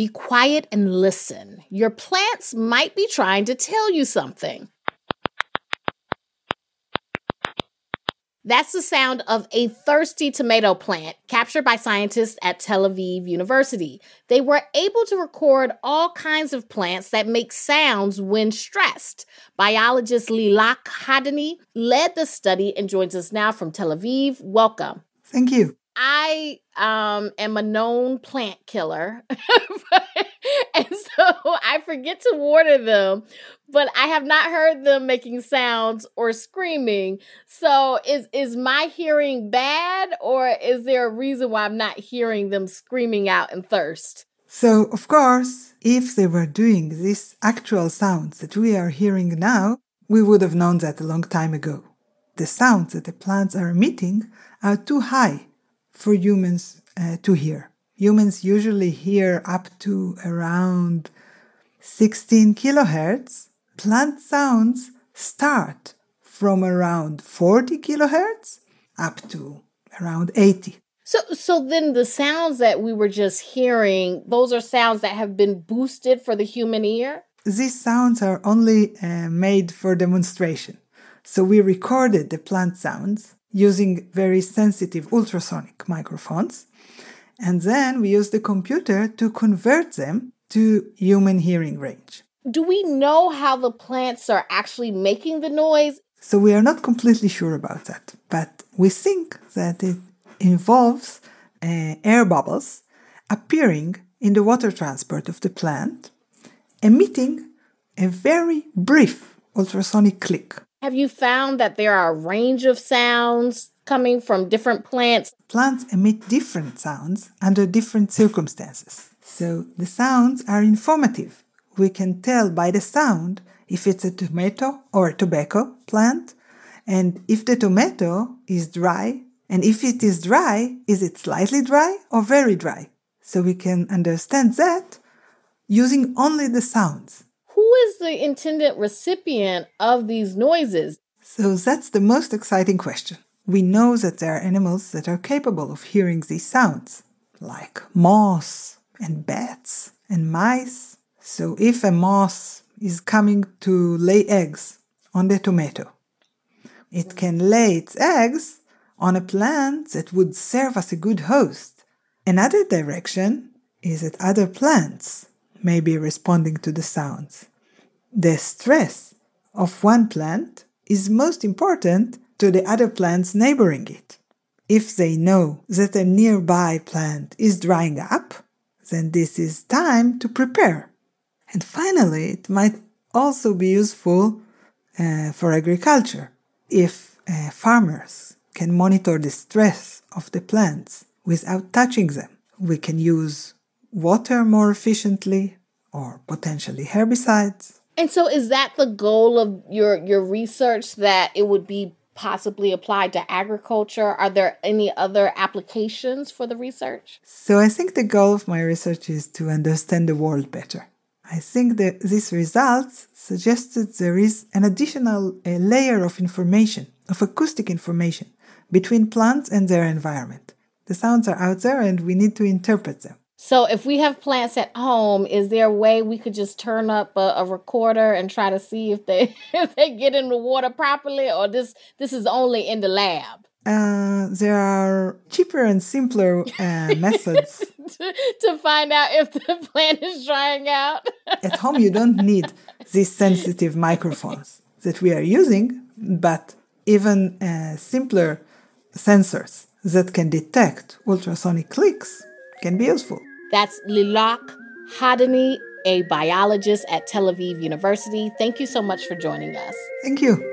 Be quiet and listen. Your plants might be trying to tell you something. That's the sound of a thirsty tomato plant captured by scientists at Tel Aviv University. They were able to record all kinds of plants that make sounds when stressed. Biologist Lilach Hadany led the study and joins us now from Tel Aviv. Welcome. Thank you. I um, am a known plant killer. and so I forget to water them, but I have not heard them making sounds or screaming. So is is my hearing bad or is there a reason why I'm not hearing them screaming out in thirst? So, of course, if they were doing these actual sounds that we are hearing now, we would have known that a long time ago. The sounds that the plants are emitting are too high for humans uh, to hear. Humans usually hear up to around 16 kilohertz. Plant sounds start from around 40 kilohertz up to around 80. So, so then the sounds that we were just hearing, those are sounds that have been boosted for the human ear? These sounds are only uh, made for demonstration. So we recorded the plant sounds using very sensitive ultrasonic microphones. And then we use the computer to convert them to human hearing range. Do we know how the plants are actually making the noise? So we are not completely sure about that, but we think that it involves uh, air bubbles appearing in the water transport of the plant, emitting a very brief ultrasonic click. Have you found that there are a range of sounds coming from different plants? Plants emit different sounds under different circumstances. So the sounds are informative. We can tell by the sound if it's a tomato or a tobacco plant, and if the tomato is dry, and if it is dry, is it slightly dry or very dry? So we can understand that using only the sounds who is the intended recipient of these noises? So that's the most exciting question. We know that there are animals that are capable of hearing these sounds, like moths and bats and mice. So if a moth is coming to lay eggs on the tomato, it can lay its eggs on a plant that would serve as a good host. Another direction is that other plants may be responding to the sounds. The stress of one plant is most important to the other plants neighboring it. If they know that a nearby plant is drying up, then this is time to prepare. And finally, it might also be useful uh, for agriculture if uh, farmers can monitor the stress of the plants without touching them. We can use water more efficiently or potentially herbicides. And so is that the goal of your your research that it would be possibly applied to agriculture? Are there any other applications for the research? So I think the goal of my research is to understand the world better. I think that these results suggested there is an additional layer of information, of acoustic information, between plants and their environment. The sounds are out there and we need to interpret them. So if we have plants at home, is there a way we could just turn up a, a, recorder and try to see if they if they get in the water properly, or this this is only in the lab? Uh, there are cheaper and simpler uh, methods to, to find out if the plant is drying out. at home, you don't need these sensitive microphones that we are using, but even uh, simpler sensors that can detect ultrasonic clicks can be useful. That's Lilach Hadany, a biologist at Tel Aviv University. Thank you so much for joining us. Thank you.